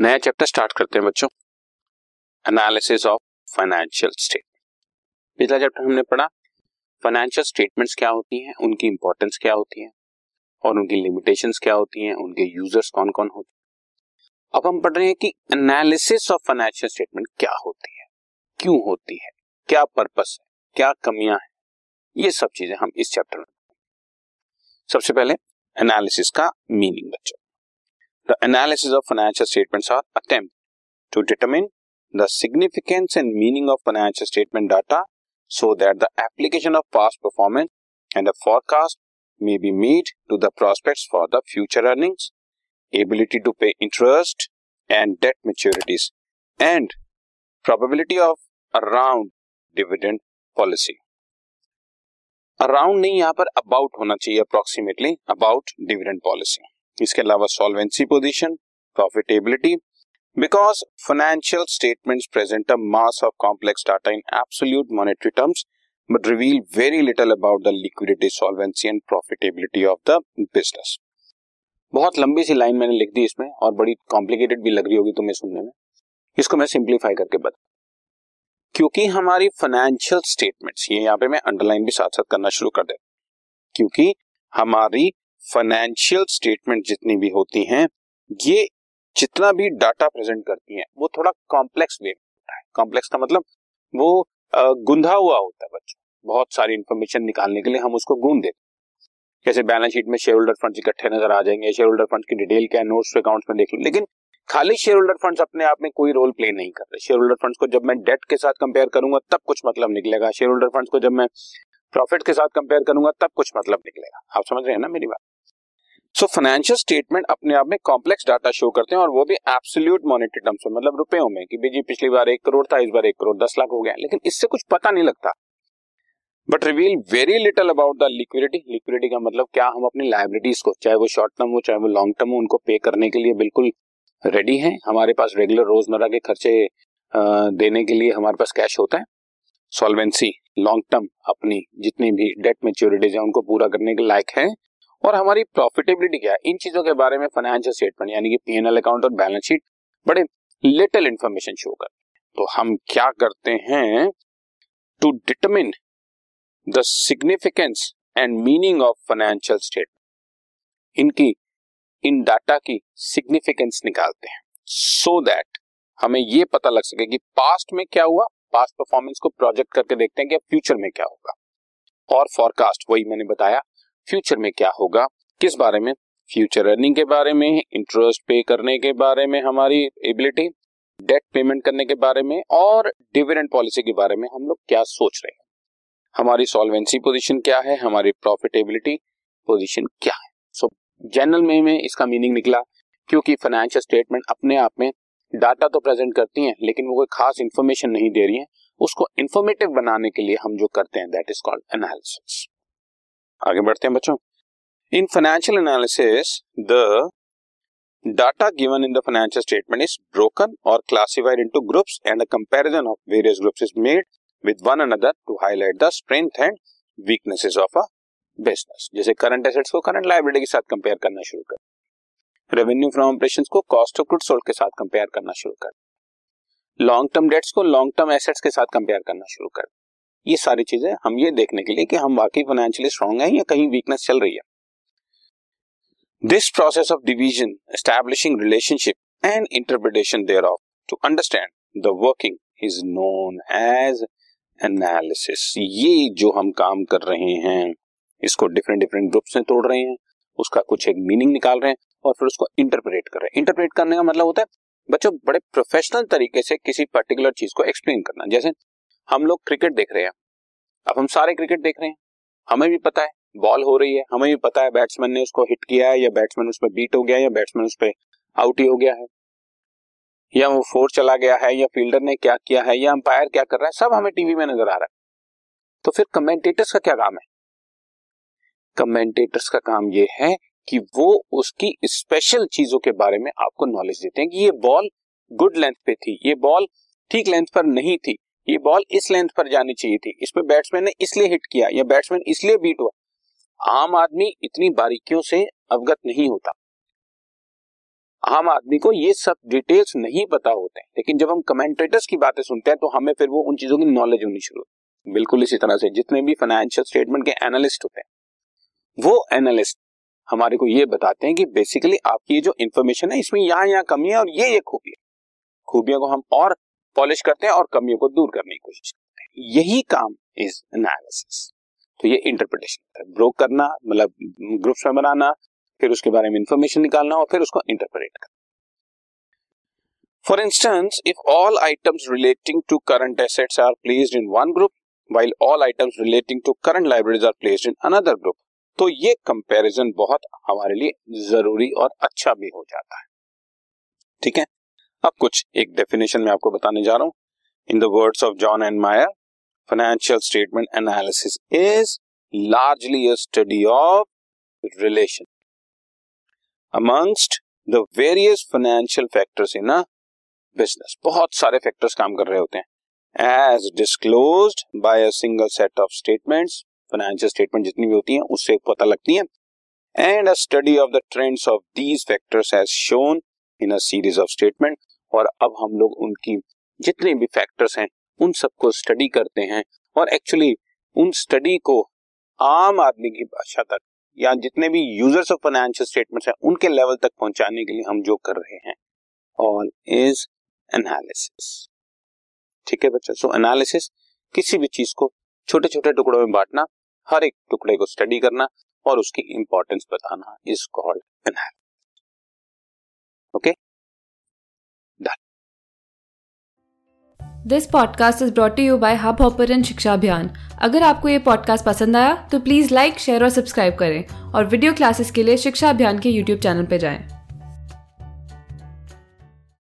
नया chapter start करते हैं बच्चों. एनालिसिस ऑफ़ फाइनेंशियल स्टेटमेंट पिछला चैप्टर हमने पढ़ा फाइनेंशियल स्टेटमेंट्स क्या होती हैं, उनकी इंपॉर्टेंस क्या होती है, और उनकी लिमिटेशंस क्या होती हैं, उनके यूज़र्स कौन कौन होते हैं. अब हम पढ़ रहे हैं कि एनालिसिस ऑफ़ फाइनेंशियल स्टेटमेंट क्या होती है, क्यों होती है, क्या पर्पस है, क्या कमियाँ हैं. ये सब चीज़ें हम इस चैप्टर में सबसे पहले एनालिसिस का मीनिंग बच्चों. The analysis of financial statements are attempt to determine the significance and meaning of financial statement data so that the application of past performance and a forecast may be made to the prospects for the future earnings, ability to pay interest and debt maturities, and probability of around dividend policy. Around नहीं यहां पर about होना चाहिए approximately about dividend policy इसके अलावा solvency position profitability because financial statements present a mass of complex data in absolute monetary terms but reveal very little about the liquidity solvency and profitability of the business बहुत लंबी सी line मैंने लिख दी इसमें, और बड़ी complicated भी लग रही होगी तुम्हें सुनने में। इसको मैं सिंप्लीफाई करके बता क्योंकि हमारी फाइनेंशियल स्टेटमेंट्स ये यहाँ पे मैं अंडरलाइन भी साथ साथ करना शुरू कर दे क्योंकि हमारी फाइनेंशियल स्टेटमेंट जितनी भी होती हैं, ये जितना भी डाटा प्रेजेंट करती हैं, वो थोड़ा कॉम्प्लेक्स वे में होता है। कॉम्प्लेक्स का मतलब वो गुंधा हुआ होता है बच्चों। बहुत सारी इंफॉर्मेशन निकालने के लिए हम उसको गूंद देते हैं। जैसे बैलेंस शीट में शेयर होल्डर फंड इकट्ठे नज़र आ जाएँगे शेयर होल्डर फंड की डिटेल क्या है नोट्स अकाउंट्स में देख लो। लेकिन खाली शेयर होल्डर फंड अपने आप में कोई रोल प्ले नहीं कर रहे। शेयर होल्डर फंड को जब मैं डेट के साथ कंपेयर करूँगा, तब कुछ मतलब निकलेगा। शेयर होल्डर फंड को जब मैं प्रॉफिट के साथ कंपेयर करूँगा, तब कुछ मतलब निकलेगा। आप समझ रहे हैं ना मेरी बात? सो फाइनेंशियल स्टेटमेंट अपने आप में कॉम्प्लेक्स डाटा शो करते हैं और वो भी एब्सोल्यूट मॉनेटरी टर्म्स में मतलब रुपयों में, कि जी पिछली बार एक करोड़ था, इस बार एक करोड़, दस लाख हो गया। लेकिन इससे कुछ पता नहीं लगता। But reveal very little about the liquidity liquidity का मतलब क्या हम अपनी लाइबिलिटीज को, चाहे वो शॉर्ट टर्म हो, चाहे वो लॉन्ग टर्म हो, उनको पे करने के लिए बिल्कुल रेडी हैं। हमारे पास रेगुलर रोज़मर्रा के खर्चे देने के लिए हमारे पास कैश होता है। सॉल्वेंसी लॉन्ग टर्म अपनी जितनी भी डेट मेच्योरिटीज है, उनको पूरा करने के लायक है। और हमारी प्रॉफिटेबिलिटी क्या है? इन चीज़ों के बारे में फाइनेंशियल स्टेटमेंट यानी कि पीएनएल अकाउंट और बैलेंस शीट बड़े लिटिल इंफॉर्मेशन शो कर। तो हम क्या करते हैं? To determine the significance and meaning of financial statement इनकी, इन डाटा की सिग्निफिकेंस निकालते हैं। सो so दैट हमें ये पता लग सके कि पास्ट में क्या हुआ पास्ट परफॉर्मेंस को प्रोजेक्ट करके देखते हैं कि फ्यूचर में क्या होगा। और फॉरकास्ट वही मैंने बताया फ्यूचर में क्या होगा किस बारे में? फ्यूचर अर्निंग के बारे में इंटरेस्ट पे करने के बारे में हमारी एबिलिटी डेट पेमेंट करने के बारे में और डिविडेंड पॉलिसी के बारे में हम लोग क्या सोच रहे हैं। हमारी सॉल्वेंसी पोजीशन क्या है? हमारी प्रॉफिटेबिलिटी पोजीशन क्या है? सो so, जनरल में में इसका मीनिंग निकला क्योंकि फाइनेंशियल स्टेटमेंट अपने आप में डाटा तो प्रेजेंट करती हैं, लेकिन वो कोई खास इंफॉर्मेशन नहीं दे रही है। उसको इंफॉर्मेटिव बनाने के लिए हम जो करते हैं दैट इज़ कॉल्ड एनालिसिस आगे बढ़ते हैं बच्चों। In financial analysis the data given in the financial statement is broken और classified into groups and a comparison of various groups is made with one another to highlight the strength and weaknesses of a business जैसे current assets को current liability के साथ compare करना शुरू कर revenue from operation को cost of good sold के साथ कंपेयर करना शुरू कर। लॉन्ग टर्म डेट्स को लॉन्ग टर्म एसेट्स के साथ कंपेयर करना शुरू कर। ये सारी चीज़ें हम ये देखने के लिए कि हम वाकई फाइनेंशियली स्ट्रांग हैं या कहीं वीकनेस चल रही है। This process of division establishing relationship and interpretation thereof to understand the working is known as analysis ये जो हम काम कर रहे हैं, इसको डिफरेंट डिफरेंट ग्रुप्स में तोड़ रहे हैं, उसका कुछ एक मीनिंग निकाल रहे हैं। और फिर उसको इंटरप्रेट कर। रहे हैं इंटरप्रेट करने का मतलब होता है, बच्चों, बड़े प्रोफेशनल तरीके से किसी पर्टिकुलर चीज़ को एक्सप्लेन करना। जैसे, हम लोग क्रिकेट देख रहे हैं। अब हम सारे क्रिकेट देख रहे हैं। हमें भी पता है बॉल हो रही है। हमें भी पता है बैट्समैन ने उसको हिट किया है या बैट्समैन उस पर बीट हो गया या बैट्समैन उस पर आउट ही हो गया है। या वो फोर चला गया है या फील्डर ने क्या किया है या अंपायर क्या कर रहा है, सब हमें टीवी में नज़र आ रहा है। तो फिर कमेंटेटर्स का क्या काम है? कमेंटेटर्स का काम ये है कि वो उसकी स्पेशल चीज़ों के बारे में आपको नॉलेज देते हैं कि ये बॉल गुड लेंथ पे थी, ये बॉल ठीक लेंथ पर नहीं थी, ये बॉल इस लेंथ पर जानी चाहिए थी। इसमें बैट्समैन ने इसलिए हिट किया या बैट्समैन इसलिए बीट हुआ। आम आदमी इतनी बारीकियों से अवगत नहीं होता। आम आदमी को ये सब डिटेल्स नहीं पता होते हैं लेकिन जब हम कमेंटेटर्स की बातें सुनते हैं तो हमें फिर वो उन चीज़ों की नॉलेज होनी शुरू होती बिल्कुल इसी तरह से जितने भी फाइनेंशियल स्टेटमेंट के एनालिस्ट होते हैं, वो एनालिस्ट हमारे को ये बताते हैं कि बेसिकली आपकी ये जो इन्फॉर्मेशन है, इसमें यहाँ यहाँ कमी है और ये ये खूबी है। खूबियों को हम और पॉलिश करते हैं और कमियों को दूर करने की कोशिश करते हैं। यही काम इज़ एनालिसिस तो ये इंटरप्रिटेशन ब्रोक करना मतलब ग्रुप्स में बनाना, फिर उसके बारे में इंफॉर्मेशन निकालना और फिर उसको इंटरप्रेट करना। For instance if all items relating to current assets are placed in one group while all items relating to current liabilities are placed in another group तो ये कंपैरिजन बहुत हमारे लिए ज़रूरी और अच्छा भी हो जाता है। ठीक है? अब कुछ एक डेफिनेशन में आपको बताने जा रहा हूँ। In the words of John and Myer financial statement analysis is largely a study of relation amongst the various financial factors in a business बहुत सारे फैक्टर्स काम कर रहे होते हैं। As disclose by a single set of statements financial statement जितनी भी होती हैं, उससे पता लगती है। And a study of the trends of these factors has shown in a series of statement और अब हम लोग उनकी जितने भी फैक्टर्स हैं, उन सबको स्टडी करते हैं। और एक्चुअली उन स्टडी को आम आदमी की भाषा तक, या जितने भी यूज़र्स ऑफ़ फाइनेंशियल स्टेटमेंट्स हैं, उनके लेवल तक पहुँचाने के लिए हम जो कर रहे हैं ऑल इज़ एनालिसिस ठीक है बच्चा? सो एनालिसिस किसी भी चीज़ को छोटे छोटे टुकड़ों में बांटना हर एक टुकड़े को स्टडी करना और उसकी इंपॉर्टेंस बताना is called analysis okay this podcast is brought you by Hub Hopper शिक्षा अभियान अगर आपको ये पॉडकास्ट पसंद आया तो प्लीज़ लाइक शेयर और सब्सक्राइब करें और वीडियो क्लासेस के लिए शिक्षा अभियान के यूट्यूब चैनल पर जाएँ।